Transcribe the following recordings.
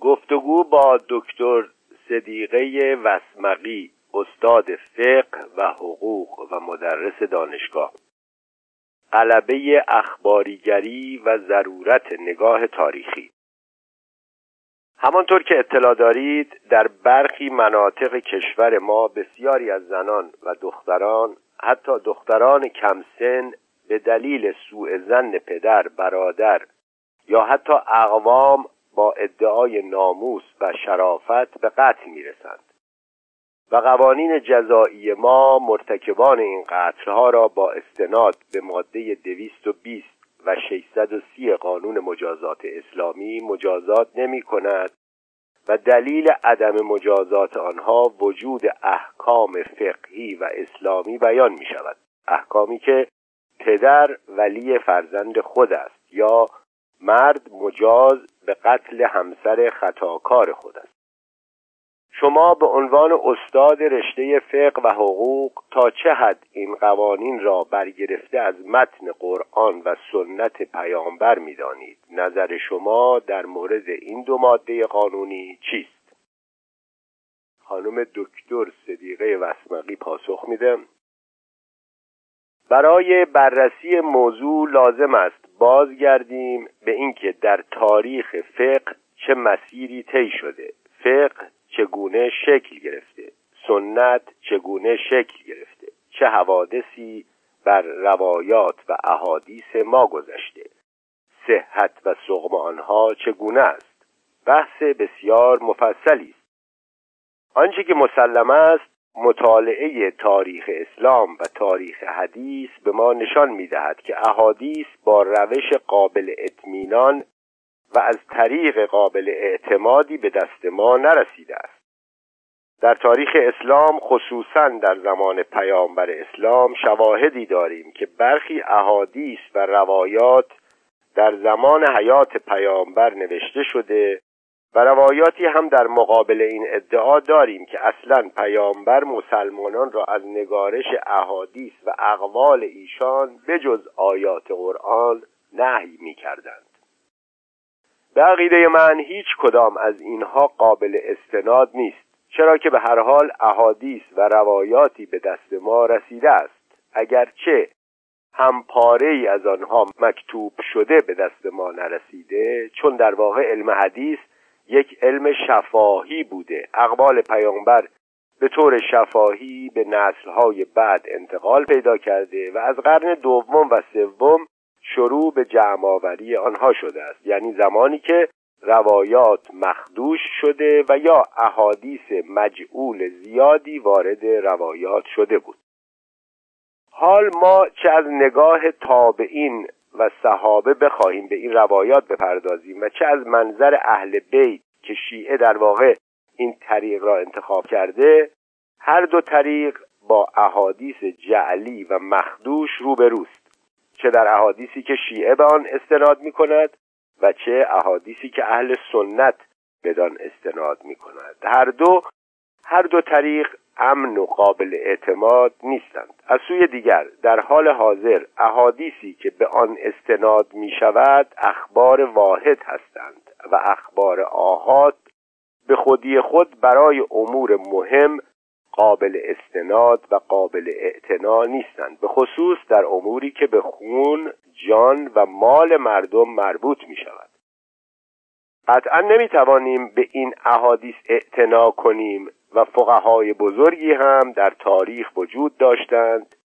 گفتگو با دکتر صدیقه وسمقی استاد فقه و حقوق و مدرس دانشگاه. غلبه اخباریگری و ضرورت نگاه تاریخی. همانطور که اطلاع دارید در برخی مناطق کشور ما بسیاری از زنان و دختران حتی دختران کمسن به دلیل سوء زن پدر برادر یا حتی اقوام با ادعای ناموس و شرافت به قتل می‌رسند. و قوانین جزایی ما مرتکبان این قتلها را با استناد به ماده 220 و 630 قانون مجازات اسلامی مجازات نمی کند و دلیل عدم مجازات آنها وجود احکام فقهی و اسلامی بیان می شود احکامی که پدر ولی فرزند خود است یا مرد مجاز به قتل همسر خطاکار خود است. شما به عنوان استاد رشته فقه و حقوق تا چه حد این قوانین را برگرفته از متن قرآن و سنت پیامبر می‌دانید؟ نظر شما در مورد این دو ماده قانونی چیست؟ خانم دکتر صدیقه وسمقی پاسخ میده. برای بررسی موضوع لازم است بازگردیم به اینکه در تاریخ فقه چه مسیری طی شده فقه چگونه شکل گرفته سنت چگونه شکل گرفته چه حوادثی بر روایات و احادیث ما گذشته صحت و سقم آنها چگونه است. بحث بسیار مفصلی است. آنچه که مسلم است مطالعه تاریخ اسلام و تاریخ حدیث به ما نشان می‌دهد که احادیث با روش قابل اطمینان و از طریق قابل اعتمادی به دست ما نرسیده است. در تاریخ اسلام خصوصا در زمان پیامبر اسلام شواهدی داریم که برخی احادیث و روایات در زمان حیات پیامبر نوشته شده و روایاتی هم در مقابل این ادعا داریم که اصلا پیامبر مسلمانان را از نگارش احادیث و اقوال ایشان بجز آیات قرآن نهی می کردند. به عقیده من هیچ کدام از اینها قابل استناد نیست چرا که به هر حال احادیث و روایاتی به دست ما رسیده است اگرچه هم پاره ای از آنها مکتوب شده به دست ما نرسیده چون در واقع علم حدیث یک علم شفاهی بوده. اقوال پیامبر به طور شفاهی به نسلهای بعد انتقال پیدا کرده و از قرن دوم و سوم شروع به جمعآوری آنها شده است. یعنی زمانی که روایات مخدوش شده و یا احادیث مجعول زیادی وارد روایات شده بود. حال ما چه از نگاه تابعین و صحابه بخواهیم به این روایات بپردازیم و چه از منظر اهل بیت که شیعه در واقع این طریق را انتخاب کرده هر دو طریق با احادیث جعلی و مخدوش روبروست. چه در احادیثی که شیعه به آن استناد می کند و چه احادیثی که اهل سنت بدان استناد می کند هر دو هر دو طریق امن و قابل اعتماد نیستند. از سوی دیگر در حال حاضر احادیثی که به آن استناد می شود اخبار واحد هستند و اخبار آهاد به خودی خود برای امور مهم قابل استناد و قابل اعتنا نیستند. به خصوص در اموری که به خون جان و مال مردم مربوط می شود قطعا نمی توانیم به این احادیث اعتنا کنیم. و فقهای بزرگی هم در تاریخ وجود داشتند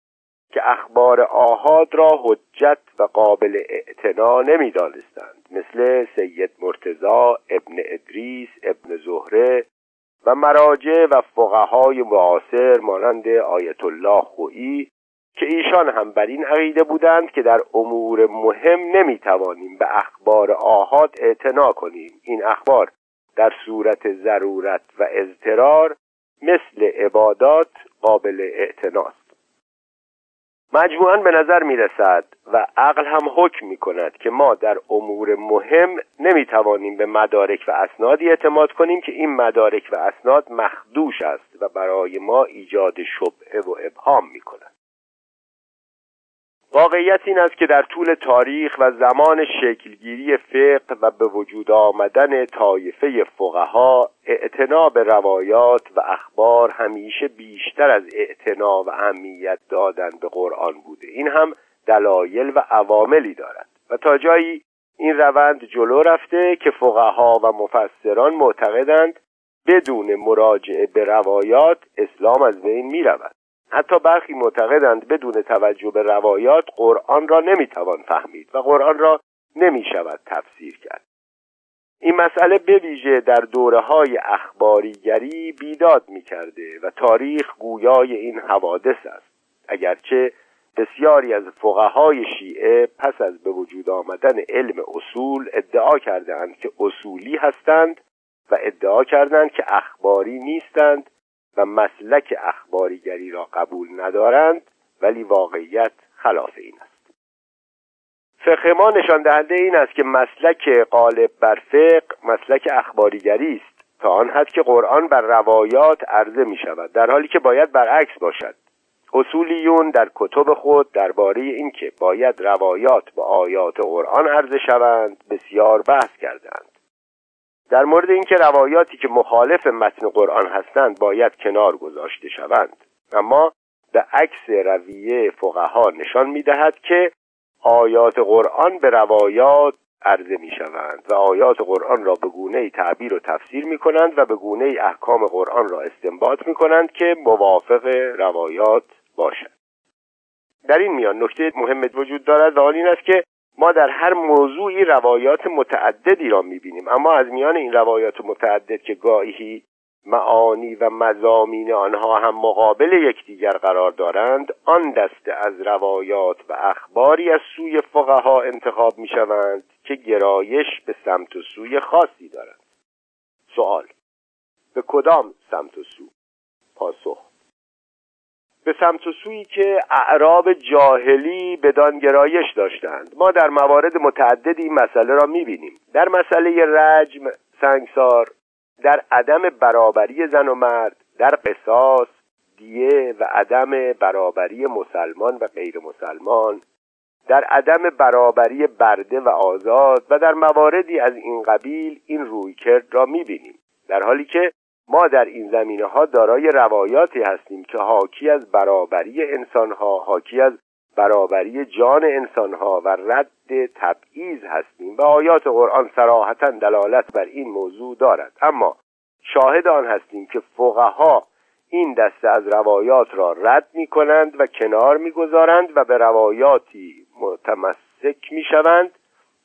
که اخبار آهاد را حجت و قابل اعتنا نمی دانستند مثل سید مرتزا ابن ادریس ابن زهره و مراجع و فقهای معاصر مانند آیت الله خویی که ایشان هم بر این عقیده بودند که در امور مهم نمی توانیم به اخبار آهاد اعتنا کنیم. این اخبار در صورت ضرورت و اضطرار مثل عبادات قابل اعتناست. مجموعا به نظر می رسد و عقل هم حکم می کند که ما در امور مهم نمی توانیم به مدارک و اسنادی اعتماد کنیم که این مدارک و اسناد مخدوش است و برای ما ایجاد شبهه و ابهام می کند واقعیت این است که در طول تاریخ و زمان شکلگیری فقه و به وجود آمدن طایفه فقها اعتنا به روایات و اخبار همیشه بیشتر از اعتنا و اهمیت دادن به قرآن بوده. این هم دلایل و عواملی دارد. و تا جایی این روند جلو رفته که فقها و مفسران معتقدند بدون مراجعه به روایات اسلام از بین می رود حتی برخی معتقدند بدون توجه به روایات قرآن را نمی‌توان فهمید و قرآن را نمی شود تفسیر کرد. این مسئله به ویژه در دوره های اخباریگری بیداد می کرده و تاریخ گویای این حوادث است. اگرچه بسیاری از فقهای شیعه پس از به وجود آمدن علم اصول ادعا کردند که اصولی هستند و ادعا کردند که اخباری نیستند و مسلک اخباریگری را قبول ندارند ولی واقعیت خلاف این است. فقه ما نشان دهنده این است که مسلک غالب بر فقه مسلک اخباریگری است. تا آن حد که قرآن بر روایات عرضه می شود در حالی که باید برعکس باشد. اصولیون در کتب خود درباره اینکه باید روایات به آیات قرآن عرضه شوند بسیار بحث کردند در مورد اینکه روایاتی که مخالف متن قرآن هستند باید کنار گذاشته شوند. اما به عکس رویه فقها نشان می‌دهد که آیات قرآن به روایات عرضه می شوند و آیات قرآن را به گونه تعبیر و تفسیر می کنند و به گونه احکام قرآن را استنباط می کنند که موافق روایات باشد. در این میان نکته مهم وجود دارد و آن این است که ما در هر موضوعی روایات متعددی را می‌بینیم. اما از میان این روایات متعدد که گاهی معانی و مزامین آنها هم مقابل یکدیگر قرار دارند آن دسته از روایات و اخباری از سوی فقها انتخاب می شوند که گرایش به سمت و سوی خاصی دارند. سوال به کدام سمت و سو؟ پاسخ به سمت و سویی که اعراب جاهلی بدان گرایش داشتند. ما در موارد متعددی این مسئله را می‌بینیم. در مسئله رجم سنگسار در عدم برابری زن و مرد در قصاص دیه و عدم برابری مسلمان و غیر مسلمان در عدم برابری برده و آزاد و در مواردی از این قبیل این رویکرد را می‌بینیم. در حالی که ما در این زمینه ها دارای روایاتی هستیم که حاکی از برابری انسان ها حاکی از برابری جان انسان ها و رد تبعیض هستیم و آیات قرآن سراحتا دلالت بر این موضوع دارد. اما شاهد آن هستیم که فقها این دسته از روایات را رد می کنند و کنار می گذارند و به روایاتی متمسک می شوند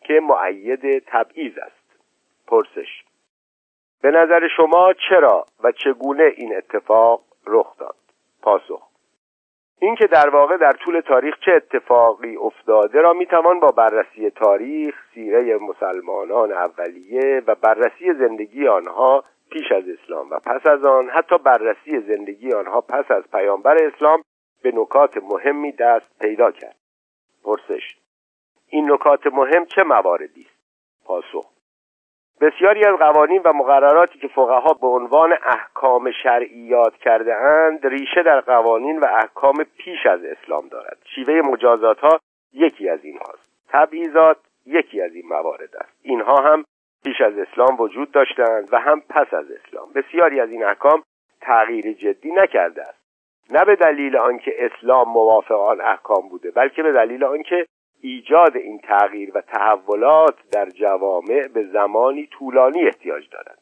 که معید تبعیض است. پرسش به نظر شما چرا و چگونه این اتفاق رخ داد؟ پاسخ اینکه در واقع در طول تاریخ چه اتفاقی افتاده را می‌توان با بررسی تاریخ سیره مسلمانان اولیه و بررسی زندگی آنها پیش از اسلام و پس از آن حتی بررسی زندگی آنها پس از پیامبر اسلام به نکات مهمی دست پیدا کرد. پرسش این نکات مهم چه مواردی است؟ پاسخ بسیاری از قوانین و مقرراتی که فقها به عنوان احکام شرعی یاد کرده اند ریشه در قوانین و احکام پیش از اسلام دارد. شیوه مجازات ها یکی از این هاست تبعیضات یکی از این موارد است. اینها هم پیش از اسلام وجود داشتند و هم پس از اسلام. بسیاری از این احکام تغییر جدی نکرده است. نه به دلیل آنکه اسلام موافق آن احکام بوده بلکه به دلیل آنکه ایجاد این تغییر و تحولات در جوامع به زمانی طولانی احتیاج دارد.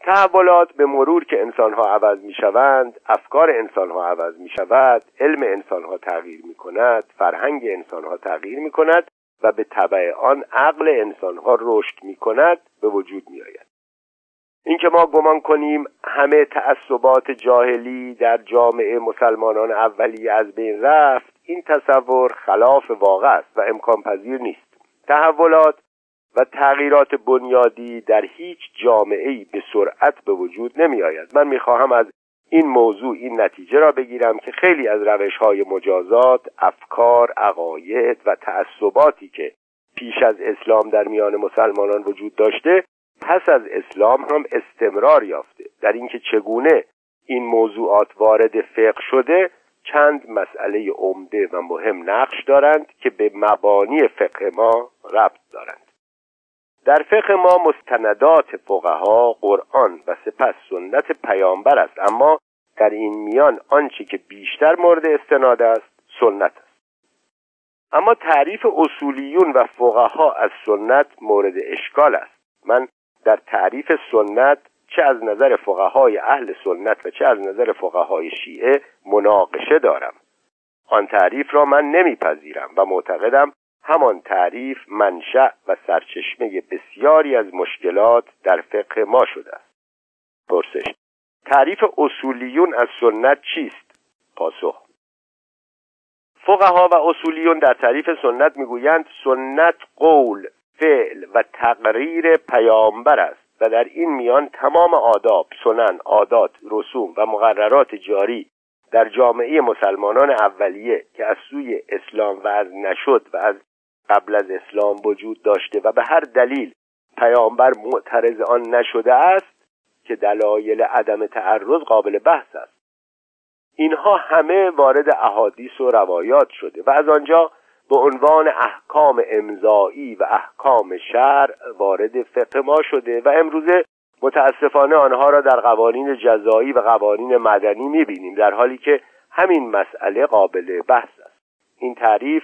تحولات به مرور که انسانها عوض می شوند افکار انسانها عوض می شود علم انسانها تغییر می کند فرهنگ انسانها تغییر می کند و به طبع آن عقل انسانها رشد می کند به وجود می آید اینکه ما گمان کنیم همه تعصبات جاهلی در جامعه مسلمانان اولیه از بین رفت این تصور خلاف واقع است و امکان پذیر نیست. تحولات و تغییرات بنیادی در هیچ جامعه ای به سرعت به وجود نمی آید من می خواهم از این موضوع این نتیجه را بگیرم که خیلی از روش های مجازات افکار عقاید و تعصباتی که پیش از اسلام در میان مسلمانان وجود داشته پس از اسلام هم استمرار یافته. در اینکه چگونه این موضوعات وارد فقه شده چند مسئله عمده و مهم نقش دارند که به مبانی فقه ما ربط دارند. در فقه ما مستندات فقها قرآن و سپس سنت پیامبر است اما در این میان آنچه که بیشتر مورد استناد است سنت است. اما تعریف اصولیون و فقها از سنت مورد اشکال است. من در تعریف سنت چه از نظر فقهای اهل سنت و چه از نظر فقهای شیعه مناقشه دارم. آن تعریف را من نمیپذیرم و معتقدم همان تعریف منشأ و سرچشمه بسیاری از مشکلات در فقه ما شده است. پرسش تعریف اصولیون از سنت چیست؟ پاسخ فقها و اصولیون در تعریف سنت می‌گویند سنت قول فعل و تقریر پیامبر است. و در این میان تمام آداب سنن عادات رسوم و مقررات جاری در جامعه مسلمانان اولیه که از سوی اسلام وضع نشد و از قبل از اسلام وجود داشته و به هر دلیل پیامبر معترض آن نشده است که دلایل عدم تعرض قابل بحث است. اینها همه وارد احادیث و روایات شده و از آنجا به عنوان احکام امضایی و احکام شرع وارد فقه ما شده و امروزه متاسفانه آنها را در قوانین جزایی و قوانین مدنی می‌بینیم در حالی که همین مسئله قابل بحث است. این تعریف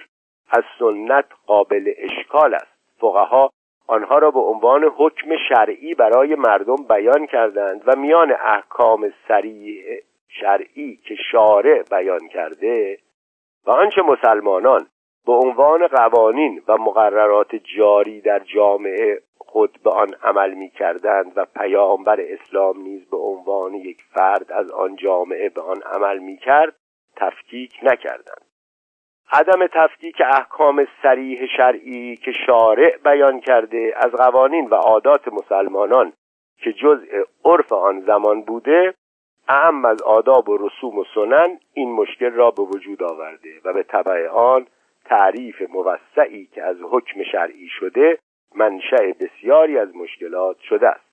از سنت قابل اشکال است. فقها آنها را به عنوان حکم شرعی برای مردم بیان کردند و میان احکام سریع شرعی که شارع بیان کرده و آنچه مسلمانان به عنوان قوانین و مقررات جاری در جامعه خود به آن عمل می کردند و پیامبر اسلام نیز به عنوان یک فرد از آن جامعه به آن عمل می کرد تفکیک نکردند. عدم تفکیک احکام سریح شرعی که شارع بیان کرده از قوانین و عادات مسلمانان که جزء عرف آن زمان بوده اهم از آداب و رسوم و سنن این مشکل را به وجود آورده و به طبع آن تعریف موسعی که از حکم شرعی شده منشأ بسیاری از مشکلات شده است.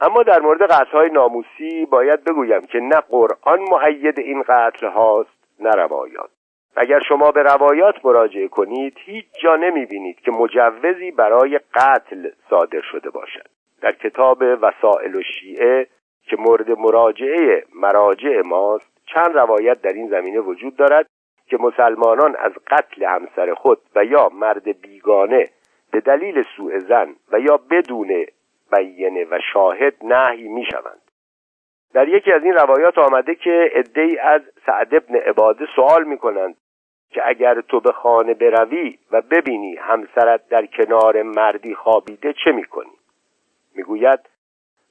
اما در مورد قتلهای ناموسی باید بگویم که نه قرآن معید این قتل هاست نه روایات. اگر شما به روایات مراجعه کنید هیچ جا نمی بینید که مجوزی برای قتل صادر شده باشد. در کتاب وسائل و شیعه که مورد مراجعه مراجع ماست چند روایت در این زمینه وجود دارد که مسلمانان از قتل همسر خود و یا مرد بیگانه به دلیل سوء زن و یا بدون بیینه و شاهد نهی می شوند در یکی از این روایات آمده که عدهای از سعد ابن عباده سوال می کنند که اگر تو به خانه بروی و ببینی همسرت در کنار مردی خوابیده چه می کنی؟ می‌گوید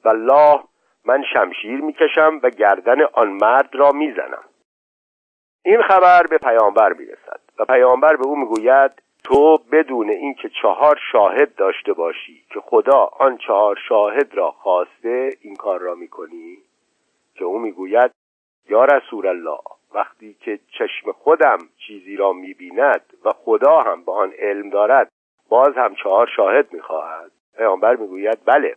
والله من شمشیر می‌کشم و گردن آن مرد را می‌زنم این خبر به پیامبر می‌رسد و پیامبر به او می‌گوید تو بدون اینکه چهار شاهد داشته باشی که خدا آن چهار شاهد را خواسته این کار را می‌کنی؟ که او می‌گوید یا رسول الله وقتی که چشم خودم چیزی را می‌بیند و خدا هم به آن علم دارد باز هم چهار شاهد می‌خواهد. پیامبر می‌گوید بله.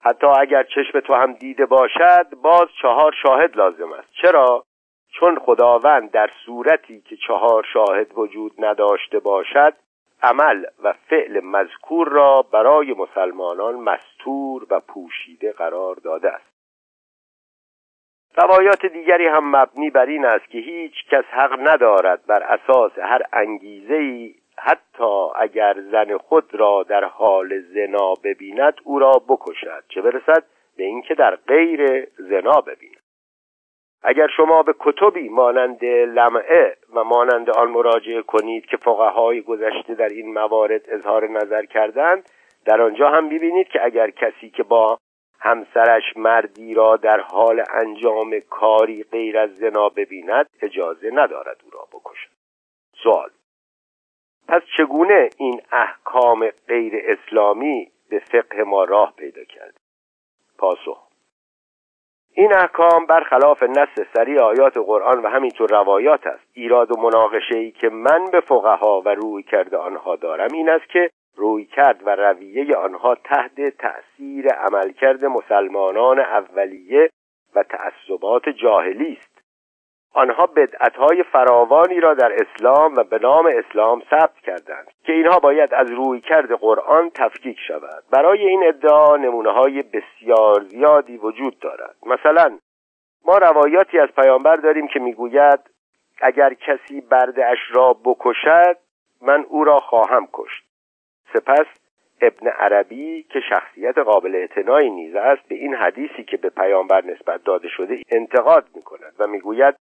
حتی اگر چشم تو هم دیده باشد باز چهار شاهد لازم است. چرا؟ چون خداوند در صورتی که چهار شاهد وجود نداشته باشد عمل و فعل مذکور را برای مسلمانان مستور و پوشیده قرار داده است. روایات دیگری هم مبنی بر این است که هیچ کس حق ندارد بر اساس هر انگیزه ای حتی اگر زن خود را در حال زنا ببیند او را بکشد چه برسد به اینکه در غیر زنا ببیند. اگر شما به کتبی مانند لمعه و مانند آن مراجعه کنید که فقهای گذشته در این موارد اظهار نظر کردند در آنجا هم ببینید که اگر کسی که با همسرش مردی را در حال انجام کاری غیر از زنا ببیند اجازه ندارد او را بکشد. سوال پس چگونه این احکام غیر اسلامی به فقه ما راه پیدا کرد؟ پاسخ این احکام برخلاف نص سریع آیات قرآن و همینطور روایات است. ایراد و مناقشه ای که من به فقها و روی کرده آنها دارم این است که روی کرد و رویه آنها تحت تأثیر عملکرد مسلمانان اولیه و تعصبات جاهلی است. آنها بدعتهای فراوانی را در اسلام و به نام اسلام ثبت کردند که اینها باید از روی کرد قرآن تفکیک شود. برای این ادعا نمونه های بسیار زیادی وجود دارد. مثلا ما روایاتی از پیامبر داریم که می‌گوید اگر کسی برده را بکشد من او را خواهم کشت. سپس ابن عربی که شخصیت قابل اعتنایی نیز است به این حدیثی که به پیامبر نسبت داده شده انتقاد می کند و می‌گوید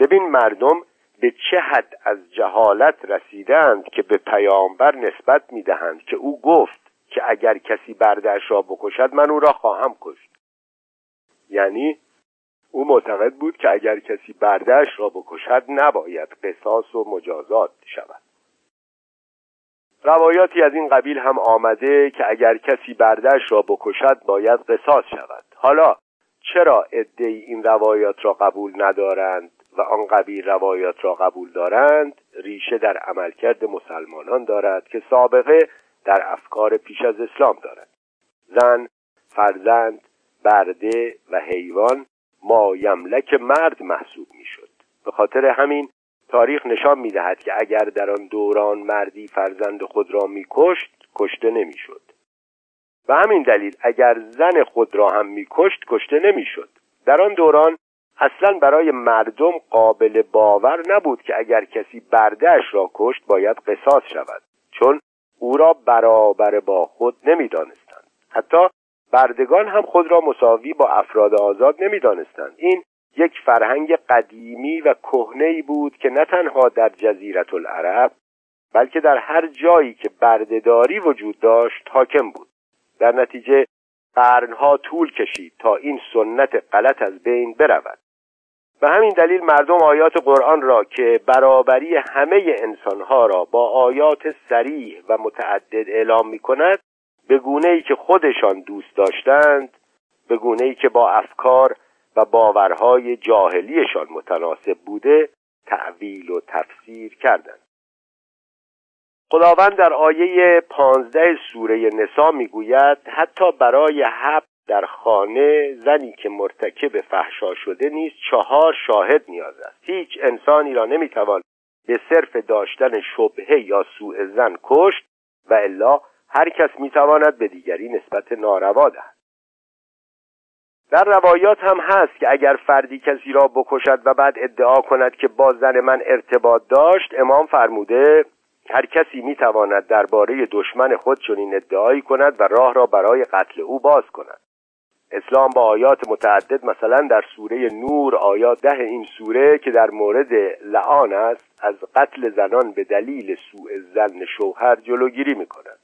ببین مردم به چه حد از جهالت رسیدند که به پیامبر نسبت می‌دهند که او گفت که اگر کسی بردش را بکشد من او را خواهم کشت. یعنی او معتقد بود که اگر کسی بردش را بکشد نباید قصاص و مجازات شود. روایاتی از این قبیل هم آمده که اگر کسی بردش را بکشد باید قصاص شود. حالا چرا عدهای این روایات را قبول ندارند؟ و آن قبیل روایات را قبول دارند ریشه در عملکرد مسلمانان دارد که سابقه در افکار پیش از اسلام دارد. زن فرزند برده و حیوان ما یملک مرد محسوب می‌شد. به خاطر همین تاریخ نشان می‌دهد که اگر در آن دوران مردی فرزند خود را میکشت کشته نمی‌شد. و همین دلیل اگر زن خود را هم میکشت کشته نمی‌شد. در آن دوران اصلا برای مردم قابل باور نبود که اگر کسی بردهش را کشت باید قصاص شود چون او را برابر با خود نمی‌دانستند. حتی بردگان هم خود را مساوی با افراد آزاد نمی‌دانستند. این یک فرهنگ قدیمی و کهنه بود که نه تنها در جزیرت العرب بلکه در هر جایی که بردهداری وجود داشت حاکم بود. در نتیجه قرنها طول کشید تا این سنت غلط از بین برود. و همین دلیل مردم آیات قرآن را که برابری همه انسانها را با آیات سریح و متعدد اعلام می کند به گونه ای که خودشان دوست داشتند به گونه ای که با افکار و باورهای جاهلیشان متناسب بوده تعویل و تفسیر کردند. خداوند در آیه پانزده سوره نسا می‌گوید حتی برای حب در خانه زنی که مرتکب فحشا شده نیست چهار شاهد نیاز است. هیچ انسانی را نمی‌توان به صرف داشتن شبهه یا سوء زن کشت و الا هر کس می‌تواند به دیگری نسبت ناروا دهد. در روایات هم هست که اگر فردی کسی را بکشد و بعد ادعا کند که با زن من ارتباط داشت امام فرموده هر کسی می‌تواند درباره دشمن خود چنین ادعایی کند و راه را برای قتل او باز کند. اسلام با آیات متعدد مثلا در سوره نور آیات ده این سوره که در مورد لعان است از قتل زنان به دلیل سوء زن شوهر جلوگیری می کند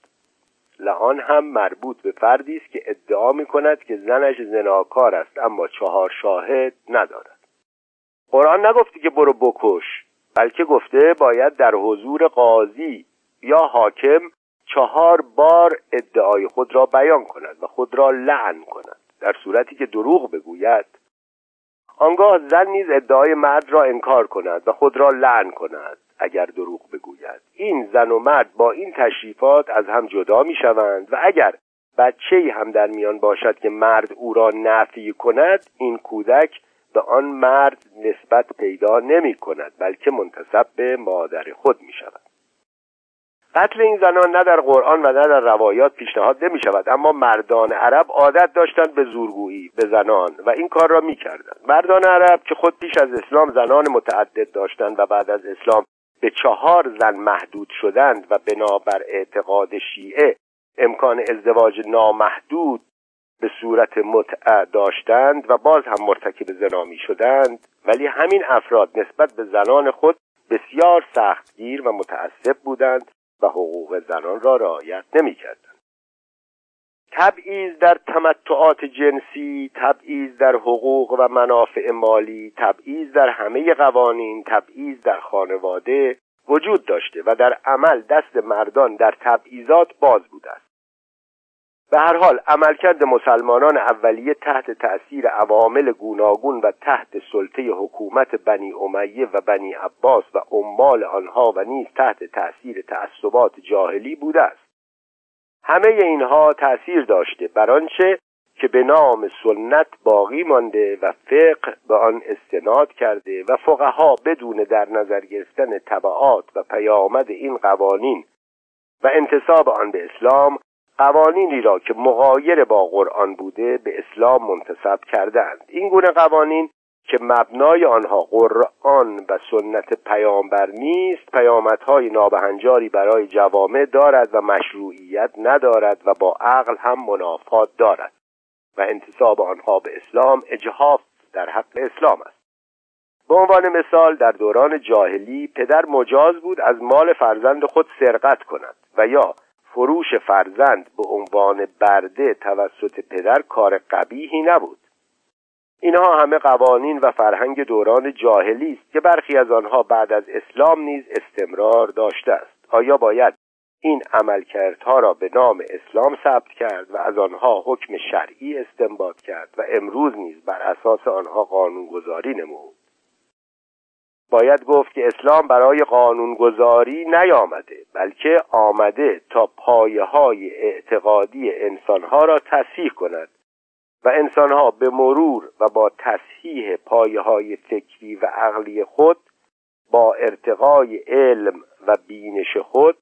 لعان هم مربوط به فردی است که ادعا می کند که زنش زناکار است اما چهار شاهد ندارد. قرآن نگفتی که برو بکش بلکه گفته باید در حضور قاضی یا حاکم چهار بار ادعای خود را بیان کند و خود را لعن کند. در صورتی که دروغ بگوید آنگاه زن نیز ادعای مرد را انکار کند و خود را لعن کند اگر دروغ بگوید. این زن و مرد با این تشریفات از هم جدا می شوند و اگر بچه هم در میان باشد که مرد او را نفی کند این کودک به آن مرد نسبت پیدا نمی کند بلکه منتصب به مادر خود می شود. قتل این زنان نه در قرآن و نه در روایات پیشنهاد نمی شود اما مردان عرب عادت داشتند به زورگویی به زنان و این کار را می کردند مردان عرب که خود پیش از اسلام زنان متعدد داشتند و بعد از اسلام به چهار زن محدود شدند و بنابر اعتقاد شیعه امکان ازدواج نامحدود به صورت متع داشتند و باز هم مرتکب زنا می شدند. ولی همین افراد نسبت به زنان خود بسیار سختگیر و متعصب بودند. و حقوق زنان را رعایت نمی‌کردند. تبعیض در تمتعات جنسی تبعیض در حقوق و منافع مالی تبعیض در همه قوانین تبعیض در خانواده وجود داشته و در عمل دست مردان در تبعیضات باز بوده است. به هر حال عملکرد مسلمانان اولیه تحت تأثیر عوامل گوناگون و تحت سلطه حکومت بنی امیه و بنی عباس و عمال آنها و نیز تحت تأثیر تعصبات جاهلی بوده است. همه اینها تأثیر داشته بر آنچه که به نام سنت باقی مانده و فقه به آن استناد کرده و فقها بدون در نظر گرفتن طبعات و پیامد این قوانین و انتصاب آن به اسلام قوانینی را که مغایر با قرآن بوده به اسلام منتصب کردند. این گونه قوانین که مبنای آنها قرآن و سنت پیامبر نیست پیامدهای نابهنجاری برای جوامع دارد و مشروعیت ندارد و با عقل هم منافات دارد و انتصاب آنها به اسلام اجهاف در حق اسلام است. به عنوان مثال در دوران جاهلی پدر مجاز بود از مال فرزند خود سرقت کند و یا فروش فرزند به عنوان برده توسط پدر کار قبیهی نبود. اینها همه قوانین و فرهنگ دوران جاهلی است که برخی از آنها بعد از اسلام نیز استمرار داشته است. آیا باید این عملکردها را به نام اسلام ثبت کرد و از آنها حکم شرعی استنباط کرد و امروز نیز بر اساس آنها قانونگذاری نمود؟ باید گفت که اسلام برای قانونگذاری نیامده بلکه آمده تا پایه های اعتقادی انسانها را تصحیح کند و انسانها به مرور و با تصحیح پایه های فکری و عقلی خود با ارتقای علم و بینش خود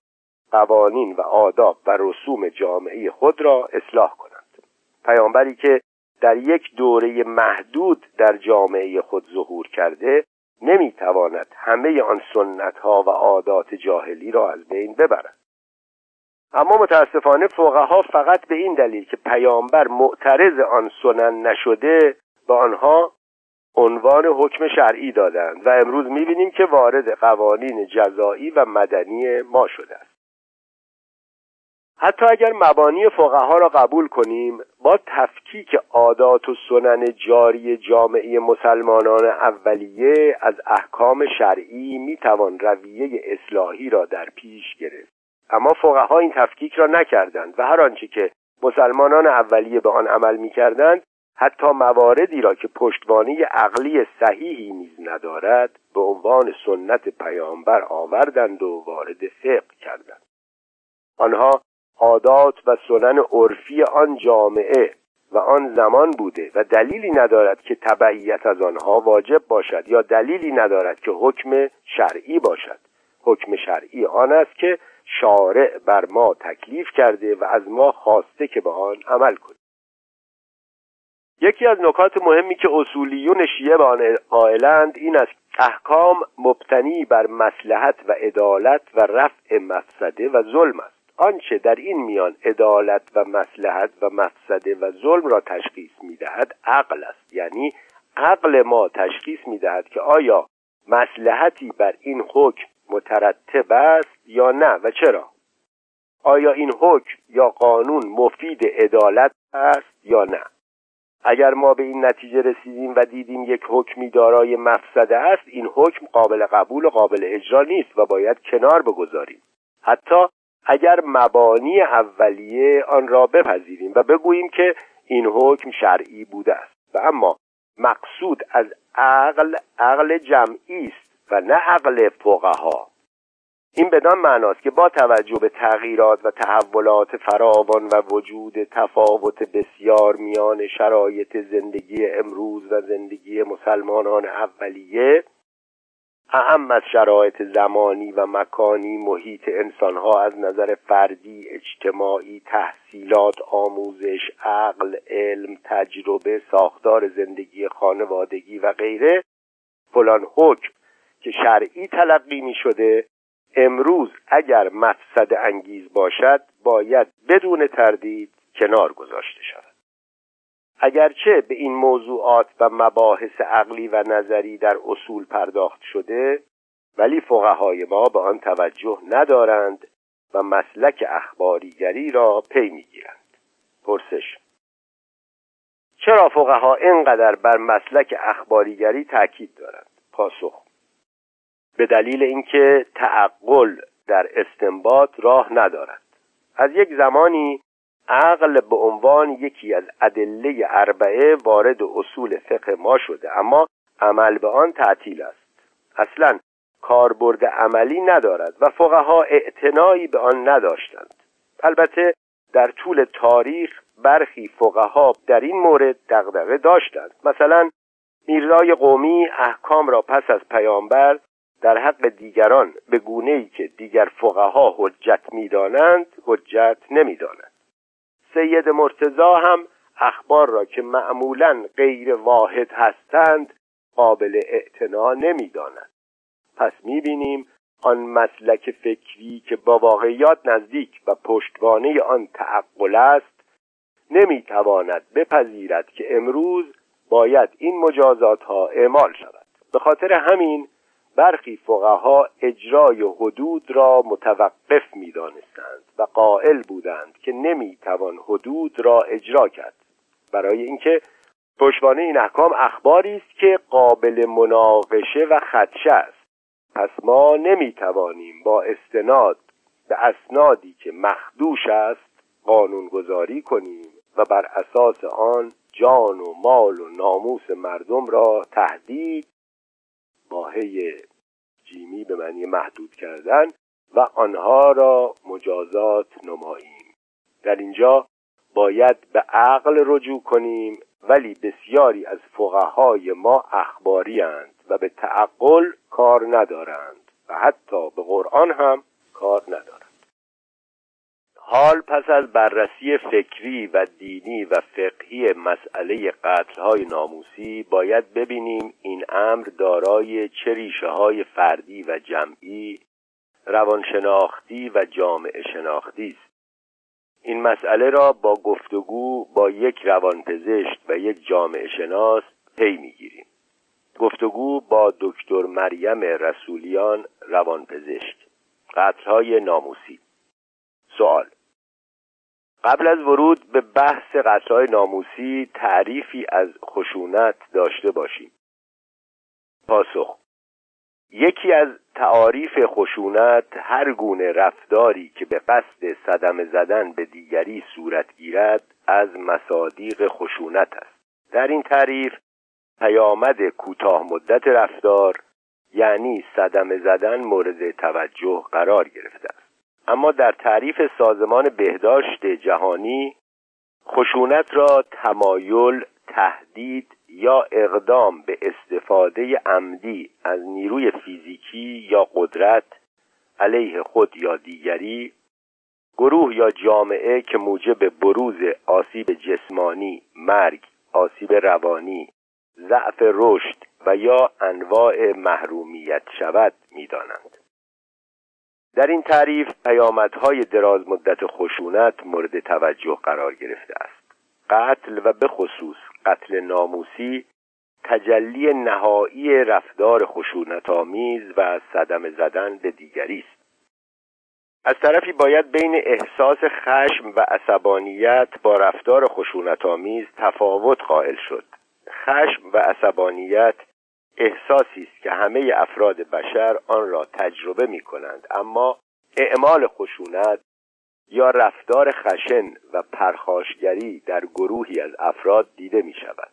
قوانین و آداب و رسوم جامعه خود را اصلاح کنند. پیامبری که در یک دوره محدود در جامعه خود ظهور کرده نمی‌تواند همه آن سنت ها و عادات جاهلی را از بین ببرد. اما متاسفانه فقها فقط به این دلیل که پیامبر معترض آن سنن نشده به آنها عنوان حکم شرعی دادند و امروز می‌بینیم که وارد قوانین جزایی و مدنی ما شده است. حتی اگر مبانی فقها را قبول کنیم با تفکیک عادات و سنن جاری جامعه مسلمانان اولیه از احکام شرعی می‌توان رویه اصلاحی را در پیش گرفت. اما فقها این تفکیک را نکردند و هر آنچه که مسلمانان اولیه به آن عمل می‌کردند حتی مواردی را که پشتوانه عقلی صحیحی نیز ندارد به عنوان سنت پیامبر آوردند و وارد فقه کردند. آنها عادات و سنن عرفی آن جامعه و آن زمان بوده و دلیلی ندارد که تبعیت از آنها واجب باشد یا دلیلی ندارد که حکم شرعی باشد. حکم شرعی آن است که شارع بر ما تکلیف کرده و از ما خواسته که به آن عمل کنیم. یکی از نکات مهمی که اصولیون شیعه به آن قائلند این است احکام مبتنی بر مسلحت و عدالت و رفع مفسده و ظلم است. آنچه در این میان عدالت و مسلحت و مفسده و ظلم را تشخیص می‌دهد عقل است. یعنی عقل ما تشخیص می‌دهد که آیا مسلحتی بر این حکم مترتب است یا نه و چرا؟ آیا این حکم یا قانون مفید عدالت است یا نه؟ اگر ما به این نتیجه رسیدیم و دیدیم یک حکمی دارای مفسده است این حکم قابل قبول و قابل اجرا نیست و باید کنار بگذاریم. حتی اگر مبانی اولیه آن را بپذیریم و بگوییم که این حکم شرعی بوده است. و اما مقصود از عقل عقل جمعی است و نه عقل فقها. این بدان معناست که با توجه به تغییرات و تحولات فراوان و وجود تفاوت بسیار میان شرایط زندگی امروز و زندگی مسلمانان اولیه اهم از شرایط زمانی و مکانی محیط انسانها از نظر فردی اجتماعی تحصیلات آموزش عقل علم تجربه ساختار زندگی خانوادگی و غیره. فلان حکم که شرعی تلقی می شده امروز اگر مفسد انگیز باشد باید بدون تردید کنار گذاشته شود. اگرچه به این موضوعات و مباحث عقلی و نظری در اصول پرداخت شده ولی فقهای ما به آن توجه ندارند و مسلک اخباریگری را پی می‌گیرند. پرسش چرا فقها اینقدر بر مسلک اخباریگری تاکید دارند؟ پاسخ به دلیل اینکه تعقل در استنباط راه ندارد. از یک زمانی عقل به عنوان یکی از ادله اربعه وارد اصول فقه ما شده اما عمل به آن تعطیل است. اصلا کاربرد عملی ندارد و فقها اعتنایی به آن نداشتند. البته در طول تاریخ برخی فقها در این مورد دغدغه داشتند. مثلا میرزای قومی احکام را پس از پیامبر در حق دیگران به گونه ای که دیگر فقها حجت می‌دانند حجت نمی‌دانند. سید مرتزا هم اخبار را که معمولا غیر واحد هستند قابل اعتنا نمی‌دانند پس می‌بینیم آن مسلک فکری که با واقعیات نزدیک و پشتوانه آن تعقل است نمی‌تواند بپذیرد که امروز باید این مجازات ها اعمال شود. به خاطر همین برخی فقها اجرای حدود را متوقف می‌دانستند و قائل بودند که نمی‌توان حدود را اجرا کرد. برای اینکه پشتوانه این احکام اخباری است که قابل مناقشه و خدشه است. پس ما نمی‌توانیم با استناد به اسنادی که مخدوش است قانونگذاری کنیم و بر اساس آن جان و مال و ناموس مردم را تهدید باهی جیمی به معنی محدود کردن و آنها را مجازات نماییم. در اینجا باید به عقل رجوع کنیم ولی بسیاری از فقهای ما اخباری و به تعقل کار ندارند و حتی به قرآن هم کار ندارند. حال پس از بررسی فکری و دینی و فقهی مسئله قتلهای ناموسی باید ببینیم این امر دارای چه ریشه های فردی و جمعی روانشناختی و جامعه شناختی است. این مسئله را با گفتگو با یک روانپزشک و یک جامعه شناس پی می‌گیریم. گفتگو با دکتر مریم رسولیان روانپزشک. قتلهای ناموسی. سوال قبل از ورود به بحث قتلهای ناموسی تعریفی از خشونت داشته باشیم. پاسخ یکی از تعاریف خشونت هر گونه رفتاری که به قصد صدمه زدن به دیگری صورت گیرد از مصادیق خشونت است. در این تعریف پیامد کوتاه مدت رفتار یعنی صدمه زدن مورد توجه قرار گرفته است. اما در تعریف سازمان بهداشت جهانی خشونت را تمایل تهدید یا اقدام به استفاده عمدی از نیروی فیزیکی یا قدرت علیه خود یا دیگری گروه یا جامعه که موجب بروز آسیب جسمانی مرگ آسیب روانی ضعف رشد و یا انواع محرومیت شود می‌دانند. در این تعریف پیامدهای دراز مدت خشونت مورد توجه قرار گرفته است. قتل و به خصوص قتل ناموسی تجلی نهایی رفتار خشونت آمیز و صدم زدن به دیگری است. از طرفی باید بین احساس خشم و عصبانیت با رفتار خشونت آمیز تفاوت قائل شد. خشم و عصبانیت احساسی است که همه افراد بشر آن را تجربه می کنند اما اعمال خشونت یا رفتار خشن و پرخاشگری در گروهی از افراد دیده می شود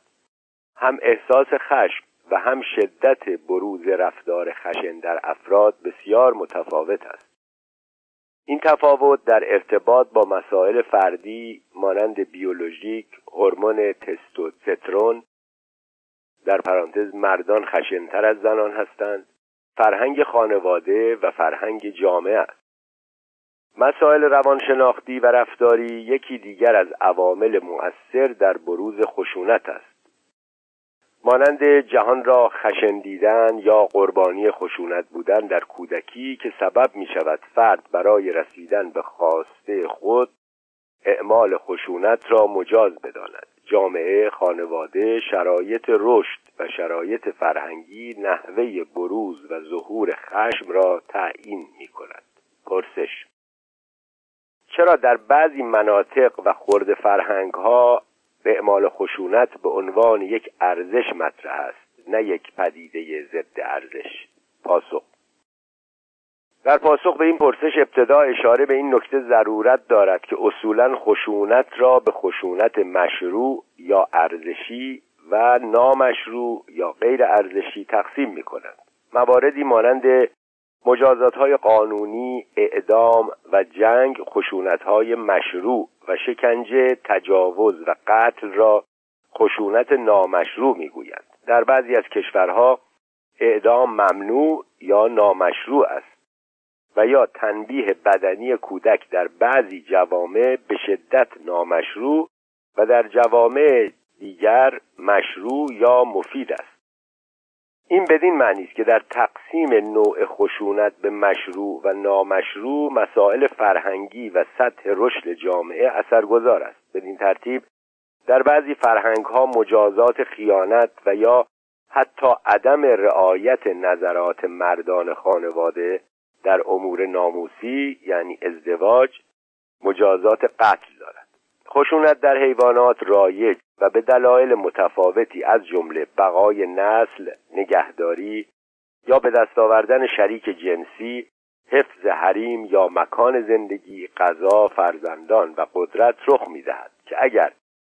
هم احساس خشم و هم شدت بروز رفتار خشن در افراد بسیار متفاوت است. این تفاوت در ارتباط با مسائل فردی مانند بیولوژیک هورمون تستوسترون در پرانتز مردان خشنتر از زنان هستند. فرهنگ خانواده و فرهنگ جامعه است. مسائل روانشناختی و رفتاری یکی دیگر از عوامل مؤثر در بروز خشونت است. مانند جهان را خشن دیدن یا قربانی خشونت بودن در کودکی که سبب می شود فرد برای رسیدن به خواسته خود اعمال خشونت را مجاز بداند. جامعه خانواده شرایط رشد و شرایط فرهنگی نحوه بروز و ظهور خشم را تعیین می کند پرسش چرا در بعضی مناطق و خورد فرهنگ ها اعمال خشونت به عنوان یک ارزش مطرح است نه یک پدیده ضد ارزش؟ پاسخ در پاسخ به این پرسش ابتدا اشاره به این نکته ضرورت دارد که اصولا خشونت را به خشونت مشروع یا ارزشی و نامشروع یا غیر ارزشی تقسیم می کنند مواردی مانند مجازات های قانونی اعدام و جنگ خشونت های مشروع و شکنجه تجاوز و قتل را خشونت نامشروع می‌گویند. در بعضی از کشورها اعدام ممنوع یا نامشروع است. و یا تنبیه بدنی کودک در بعضی جوامع به شدت نامشروع و در جوامع دیگر مشروع یا مفید است. این بدین معنی است که در تقسیم نوع خشونت به مشروع و نامشروع مسائل فرهنگی و سطح رشد جامعه اثرگذار است. بدین ترتیب در بعضی فرهنگ ها مجازات خیانت و یا حتی عدم رعایت نظرات مردان خانواده در امور ناموسی یعنی ازدواج مجازات قتل دارد. خشونت در حیوانات رایج و به دلایل متفاوتی از جمله بقای نسل نگهداری یا به دست آوردن شریک جنسی حفظ حریم یا مکان زندگی غذا فرزندان و قدرت رخ می‌دهد که اگر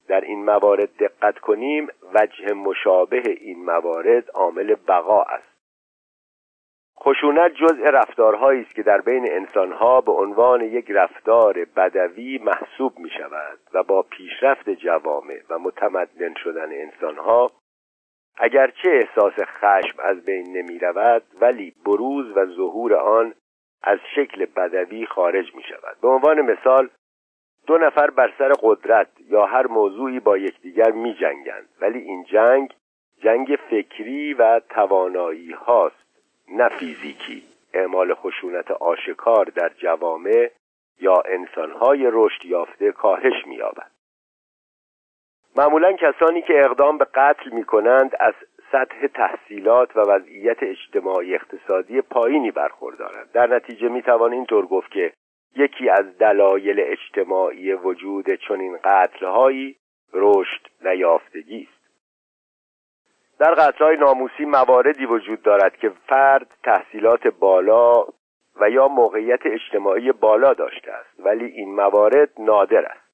در این موارد دقت کنیم وجه مشابه این موارد عامل بقا است. خشونت جزء رفتارهایی است که در بین انسانها به عنوان یک رفتار بدوی محسوب می شود و با پیشرفت جوامع و متمدن شدن انسانها اگرچه احساس خشم از بین نمی رود ولی بروز و ظهور آن از شکل بدوی خارج می شود به عنوان مثال دو نفر بر سر قدرت یا هر موضوعی با یکدیگر می جنگند ولی این جنگ جنگ فکری و توانایی هاست نه فیزیکی. اعمال خشونت آشکار در جوامع یا انسانهای رشد یافته کاهش می‌یابد. معمولا کسانی که اقدام به قتل می کنند از سطح تحصیلات و وضعیت اجتماعی اقتصادی پایینی برخوردارند. در نتیجه می توان اینطور گفت که یکی از دلایل اجتماعی وجود چنین قتلهایی رشد نیافتگی است. در قطرهای ناموسی مواردی وجود دارد که فرد تحصیلات بالا و یا موقعیت اجتماعی بالا داشته است ولی این موارد نادر است.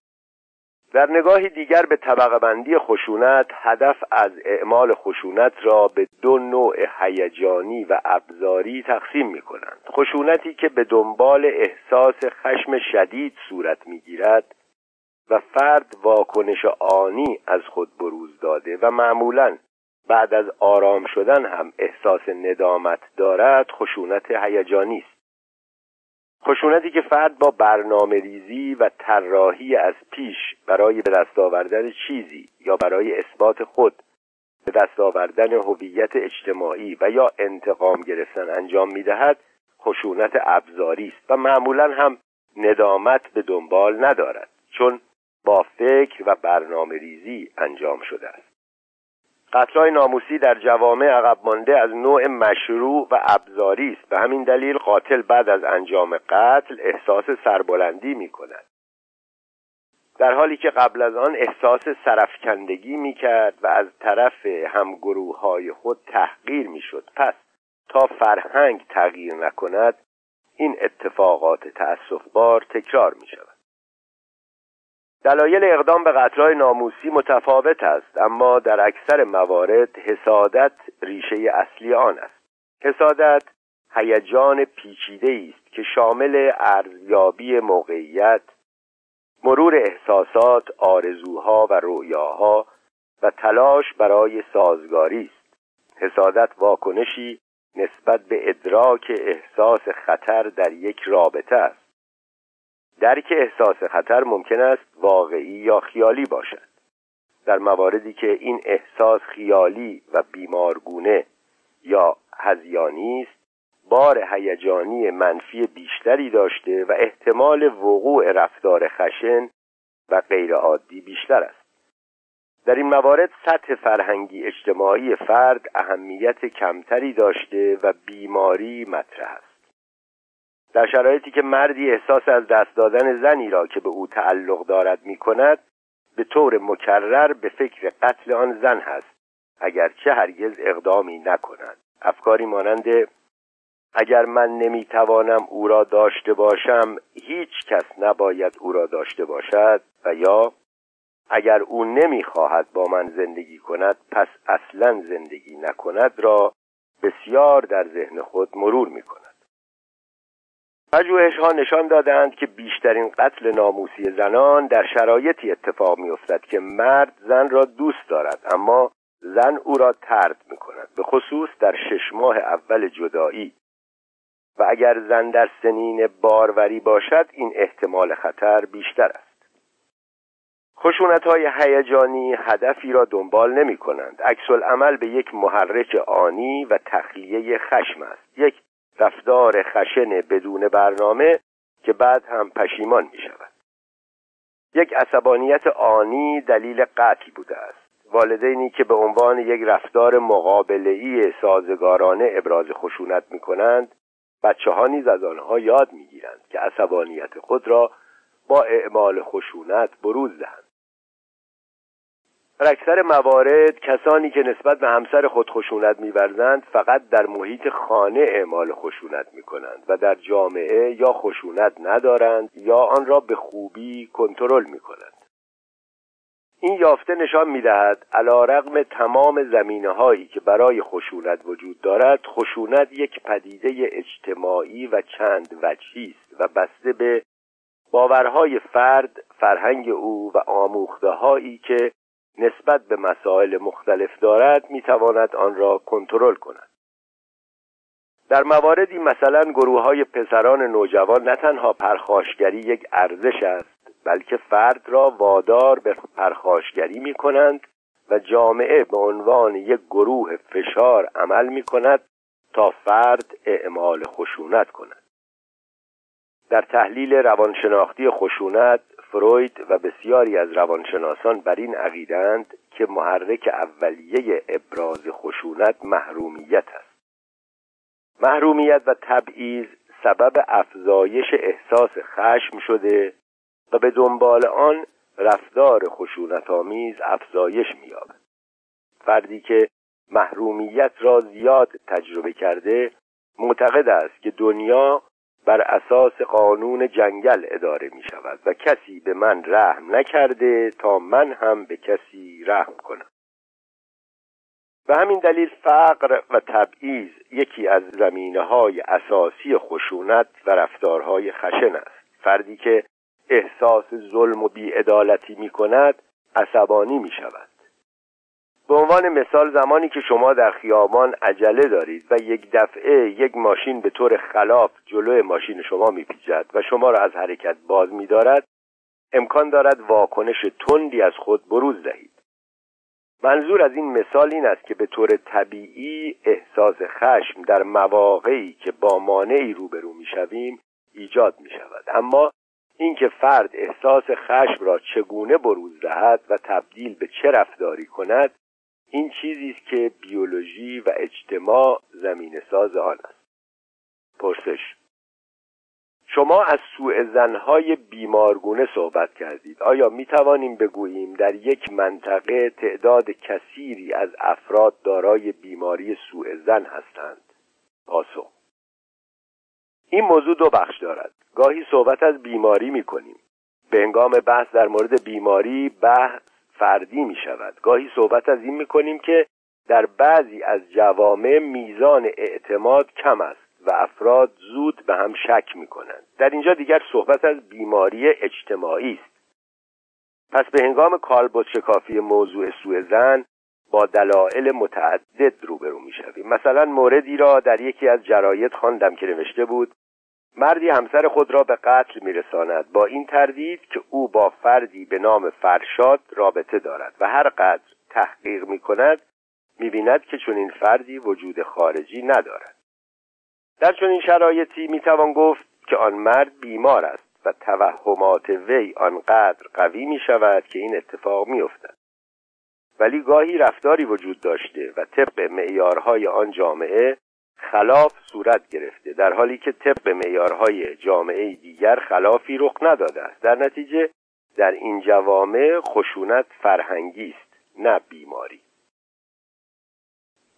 در نگاهی دیگر به طبقه بندی خشونت هدف از اعمال خشونت را به دو نوع هیجانی و ابزاری تقسیم می کنند خشونتی که به دنبال احساس خشم شدید صورت می گیرد و فرد واکنش آنی از خود بروز داده و معمولا بعد از آرام شدن هم احساس ندامت دارد خشونت هیجانی است. خشونتی که فرد با برنامه ریزی و طراحی از پیش برای به دست آوردن چیزی یا برای اثبات خود به دست آوردن هویت اجتماعی و یا انتقام گرفتن انجام می‌دهد خشونت ابزاری است و معمولا هم ندامت به دنبال ندارد چون با فکر و برنامه ریزی انجام شده است. قتلهای ناموسی در جوامع عقب مانده از نوع مشروع و ابزاری است. به همین دلیل قاتل بعد از انجام قتل احساس سربلندی می کند در حالی که قبل از آن احساس سرفکندگی می کرد و از طرف همگروه های خود تحقیر می شد پس تا فرهنگ تغییر نکند این اتفاقات تأصف بار تکرار می شود دلایل اقدام به قتلهای ناموسی متفاوت است اما در اکثر موارد حسادت ریشه اصلی آن است. حسادت هیجان پیچیده است که شامل ارزیابی موقعیت مرور احساسات آرزوها و رویاها و تلاش برای سازگاری است. حسادت واکنشی نسبت به ادراک احساس خطر در یک رابطه است. درک احساس خطر ممکن است واقعی یا خیالی باشد. در مواردی که این احساس خیالی و بیمارگونه یا هزیانی است بار هیجانی منفی بیشتری داشته و احتمال وقوع رفتار خشن و غیرعادی بیشتر است. در این موارد سطح فرهنگی اجتماعی فرد اهمیت کمتری داشته و بیماری مطرح است. در شرایطی که مردی احساس از دست دادن زنی را که به او تعلق دارد می کند به طور مکرر به فکر قتل آن زن هست اگرچه هرگز اقدامی نکند. افکاری مانند اگر من نمی‌توانم او را داشته باشم هیچ کس نباید او را داشته باشد و یا اگر او نمی‌خواهد با من زندگی کند پس اصلا زندگی نکند را بسیار در ذهن خود مرور می کند پژوهش ها نشان دادند که بیشترین قتل ناموسی زنان در شرایطی اتفاق می افتد که مرد زن را دوست دارد اما زن او را ترد می کند به خصوص در شش ماه اول جدایی. و اگر زن در سنین باروری باشد این احتمال خطر بیشتر است. خشونت های هیجانی هدفی را دنبال نمی کنند عکس عمل به یک محرک آنی و تخلیه خشم است. یک رفتار خشن بدون برنامه که بعد هم پشیمان می شود یک عصبانیت آنی دلیل قتل بوده است. والدینی که به عنوان یک رفتار مقابله‌ای سازگارانه ابراز خشونت می کنند بچه ها نیز از آنها یاد می گیرند که عصبانیت خود را با اعمال خشونت بروز دهند. در اکثر موارد کسانی که نسبت به همسر خود خشونت میورزند فقط در محیط خانه اعمال خشونت می کنند و در جامعه یا خشونت ندارند یا آن را به خوبی کنترل می کنند این یافته نشان می دهد علا رقم تمام زمینه هایی که برای خشونت وجود دارد خشونت یک پدیده اجتماعی و چند وجهی است و بسته به باورهای فرد فرهنگ او و آموخته هایی که نسبت به مسائل مختلف دارد می‌تواند آن را کنترل کند. در مواردی مثلا گروه های پسران نوجوان نه تنها پرخاشگری یک ارزش است بلکه فرد را وادار به پرخاشگری می کنند و جامعه به عنوان یک گروه فشار عمل می کند تا فرد اعمال خشونت کند. در تحلیل روانشناختی خشونت فروید و بسیاری از روانشناسان بر این عقیدند که محرک اولیه ابراز خشونت محرومیت است. محرومیت و تبعیض سبب افزایش احساس خشم شده و به دنبال آن رفتار خشونت آمیز افزایش می‌یابد. فردی که محرومیت را زیاد تجربه کرده معتقد است که دنیا بر اساس قانون جنگل اداره می شود و کسی به من رحم نکرده تا من هم به کسی رحم کنم. به همین دلیل فقر و تبعیض یکی از زمینه های اساسی خشونت و رفتارهای خشن است. فردی که احساس ظلم و بیعدالتی می کند عصبانی می شود. به عنوان مثال زمانی که شما در خیابان عجله دارید و یک دفعه یک ماشین به طور خلاف جلو ماشین شما میپیچد و شما را از حرکت باز میدارد امکان دارد واکنش تندی از خود بروز دهید. منظور از این مثال این است که به طور طبیعی احساس خشم در مواقعی که با مانعی روبرو می‌شویم ایجاد می شود اما اینکه فرد احساس خشم را چگونه بروز دهد و تبدیل به چه رفتاری کند این چیزی است که بیولوژی و اجتماع زمین ساز آن است. پرسش. شما از سوء زنهای بیمارگونه صحبت کردید. آیا می توانیم بگوییم در یک منطقه تعداد کثیری از افراد دارای بیماری سوء زن هستند؟ پاسخ. این موضوع دو بخش دارد. گاهی صحبت از بیماری می کنیم. به انگام بحث در مورد بیماری بحث فردی می شود گاهی صحبت از این می کنیم که در بعضی از جوامع میزان اعتماد کم است و افراد زود به هم شک می کنند در اینجا دیگر صحبت از بیماری اجتماعی است. پس به هنگام کالبد شکافی موضوع سوء زن با دلایل متعدد روبرو می شویم مثلا موردی را در یکی از جراید خواندم که نوشته بود مردی همسر خود را به قتل میرساند با این تردید که او با فردی به نام فرشاد رابطه دارد و هر قدر تحقیق می کند می بیند که چنین فردی وجود خارجی ندارد در چنین شرایطی می توان گفت که آن مرد بیمار است و توهمات وی آنقدر قوی می شود که این اتفاق می افتد. ولی گاهی رفتاری وجود داشته و طبق معیارهای آن جامعه خلاف صورت گرفته در حالی که طبق معیارهای جامعه دیگر خلافی رخ نداده است. در نتیجه در این جوامع خشونت فرهنگی است نه بیماری.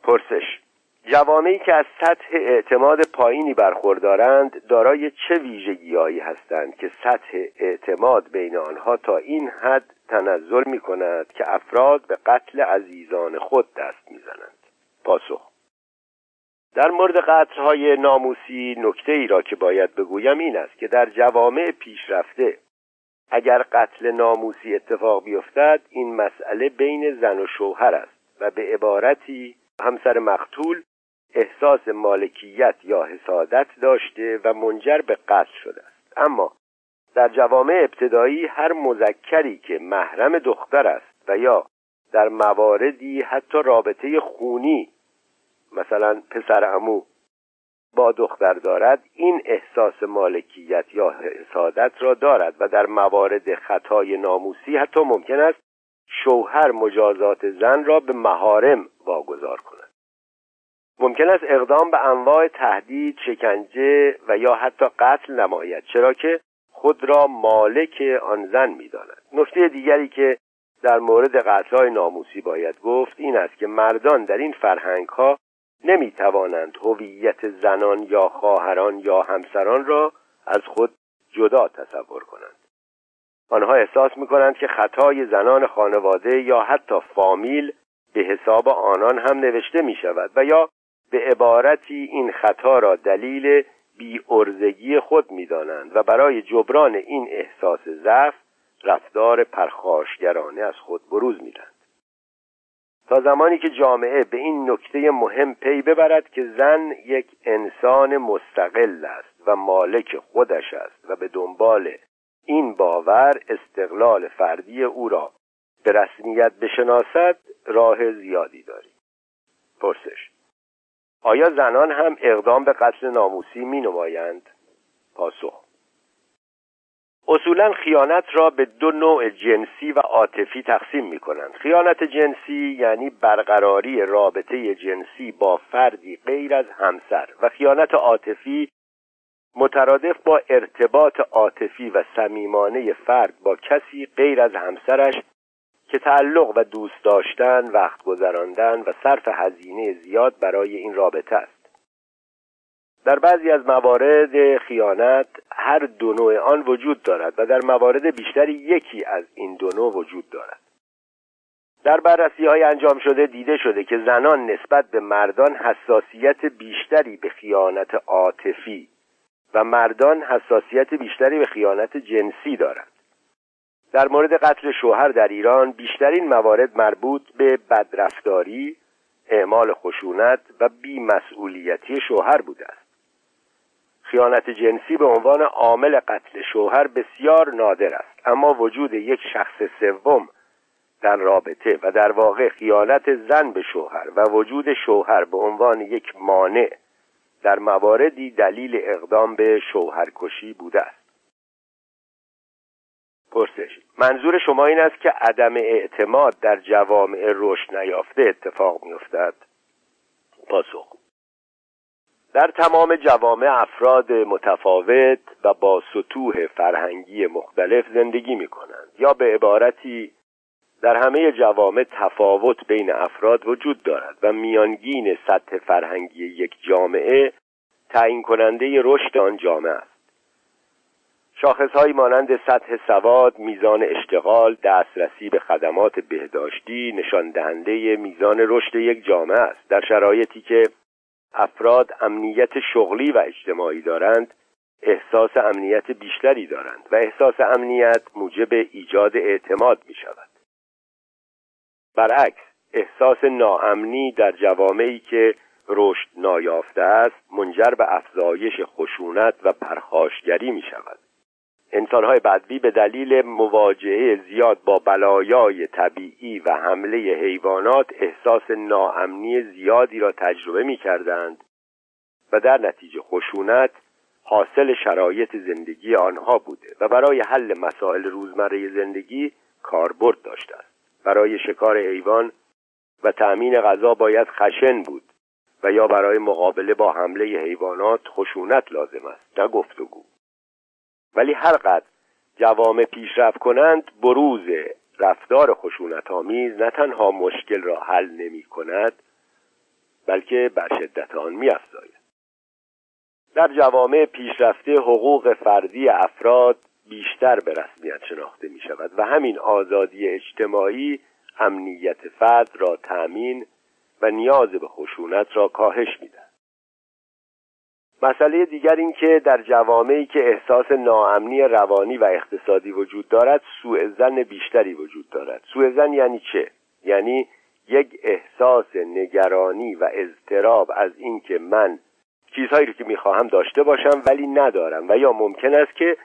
پرسش جوامعی که از سطح اعتماد پایینی برخوردارند دارای چه ویژگیهایی هستند که سطح اعتماد بین آنها تا این حد تنزل می کند که افراد به قتل عزیزان خود دست می‌زنند؟ پاسخ در مورد قتلهای ناموسی نکته ای را که باید بگویم این است که در جوامع پیشرفته اگر قتل ناموسی اتفاق بیفتد این مسئله بین زن و شوهر است و به عبارتی همسر مقتول احساس مالکیت یا حسادت داشته و منجر به قتل شده است. اما در جوامع ابتدایی هر مذکری که محرم دختر است و یا در مواردی حتی رابطه خونی مثلا پسر امو با دختر دارد این احساس مالکیت یا حسادت را دارد و در موارد خطای ناموسی حتی ممکن است شوهر مجازات زن را به مهارم واگذار کند. ممکن است اقدام به انواع تهدید شکنجه و یا حتی قتل نماید چرا که خود را مالک آن زن می‌داند. نکته دیگری که در مورد قتلهای ناموسی باید گفت این است که مردان در این فرهنگ ها نمی توانند هویت زنان یا خواهران یا همسران را از خود جدا تصور کنند. آنها احساس می کنند که خطای زنان خانواده یا حتی فامیل به حساب آنان هم نوشته می شود و یا به عبارتی این خطا را دلیل بی ارزگی خود می دانند و برای جبران این احساس ضعف رفتار پرخاشگرانه از خود بروز می‌دهند. تا زمانی که جامعه به این نکته مهم پی ببرد که زن یک انسان مستقل است و مالک خودش است و به دنبال این باور استقلال فردی او را به رسمیت بشناسد راه زیادی داریم پرسش آیا زنان هم اقدام به قتل ناموسی می نمایند؟ پاسخ اصولا خیانت را به دو نوع جنسی و عاطفی تقسیم می کنند خیانت جنسی یعنی برقراری رابطه جنسی با فردی غیر از همسر و خیانت عاطفی مترادف با ارتباط عاطفی و صمیمانه فرد با کسی غیر از همسرش که تعلق و دوست داشتن وقت گذراندن و صرف هزینه زیاد برای این رابطه است. در بعضی از موارد خیانت هر دو نوع آن وجود دارد و در موارد بیشتری یکی از این دو نوع وجود دارد. در بررسی های انجام شده دیده شده که زنان نسبت به مردان حساسیت بیشتری به خیانت عاطفی و مردان حساسیت بیشتری به خیانت جنسی دارند. در مورد قتل شوهر در ایران بیشترین موارد مربوط به بدرفتاری، اعمال خشونت و بیمسئولیتی شوهر بوده است. خیانت جنسی به عنوان عامل قتل شوهر بسیار نادر است. اما وجود یک شخص سوم در رابطه و در واقع خیانت زن به شوهر و وجود شوهر به عنوان یک مانع در مواردی دلیل اقدام به شوهرکشی بوده است. پرسش منظور شما این است که عدم اعتماد در جوامع رشد نیافته اتفاق میافتد؟ پاسخ در تمام جوامع افراد متفاوت و با سطوح فرهنگی مختلف زندگی می کنند یا به عبارتی در همه جوامع تفاوت بین افراد وجود دارد و میانگین سطح فرهنگی یک جامعه تعیین کننده رشد آن جامعه است. شاخصهایی مانند سطح سواد، میزان اشتغال، دسترسی به خدمات بهداشتی نشان دهنده میزان رشد یک جامعه است. در شرایطی که افراد امنیت شغلی و اجتماعی دارند احساس امنیت بیشتری دارند و احساس امنیت موجب ایجاد اعتماد می شود برعکس احساس ناامنی در جوامعی که رشد نایافته است منجر به افزایش خشونت و پرخاشگری می شود انسانهای بدبی به دلیل مواجهه زیاد با بلایای طبیعی و حمله حیوانات احساس ناامنی زیادی را تجربه می کردند و در نتیجه خشونت حاصل شرایط زندگی آنها بوده و برای حل مسائل روزمره زندگی کاربرد داشته است. برای شکار حیوان و تأمین غذا باید خشن بود و یا برای مقابله با حمله حیوانات خشونت لازم است. نه گفتگو. ولی هر قدر جوامع پیشرفت کنند بروز رفتار خشونت آمیز نه تنها مشکل را حل نمی کند بلکه بر شدت آن می افزاید. در جوامع پیشرفته حقوق فردی افراد بیشتر به رسمیت شناخته می شود و همین آزادی اجتماعی امنیت فرد را تأمین و نیاز به خشونت را کاهش می مسئله دیگر این که در جوامعی که احساس ناامنی روانی و اقتصادی وجود دارد سوء زن بیشتری وجود دارد. سوء زن یعنی چه؟ یعنی یک احساس نگرانی و اضطراب از اینکه من چیزهایی رو که می‌خواهم داشته باشم ولی ندارم و یا ممکن است که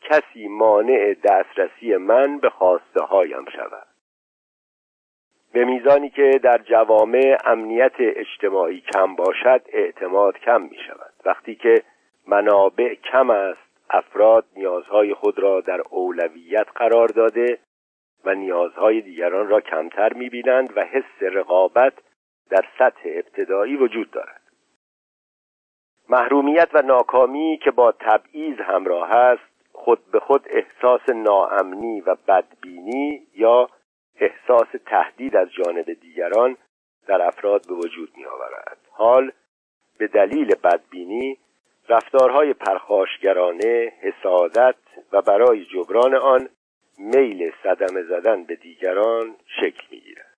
کسی مانع دسترسی من به خواسته هایم شود. به میزانی که در جوامع امنیت اجتماعی کم باشد اعتماد کم می شود وقتی که منابع کم است افراد نیازهای خود را در اولویت قرار داده و نیازهای دیگران را کمتر می بینند و حس رقابت در سطح ابتدایی وجود دارد. محرومیت و ناکامی که با تبعیض همراه است خود به خود احساس ناامنی و بدبینی یا احساس تهدید از جانب دیگران در افراد به وجود می آورد حال به دلیل بدبینی رفتارهای پرخاشگرانه حسادت و برای جبران آن میل صدمه زدن به دیگران شکل می گیرد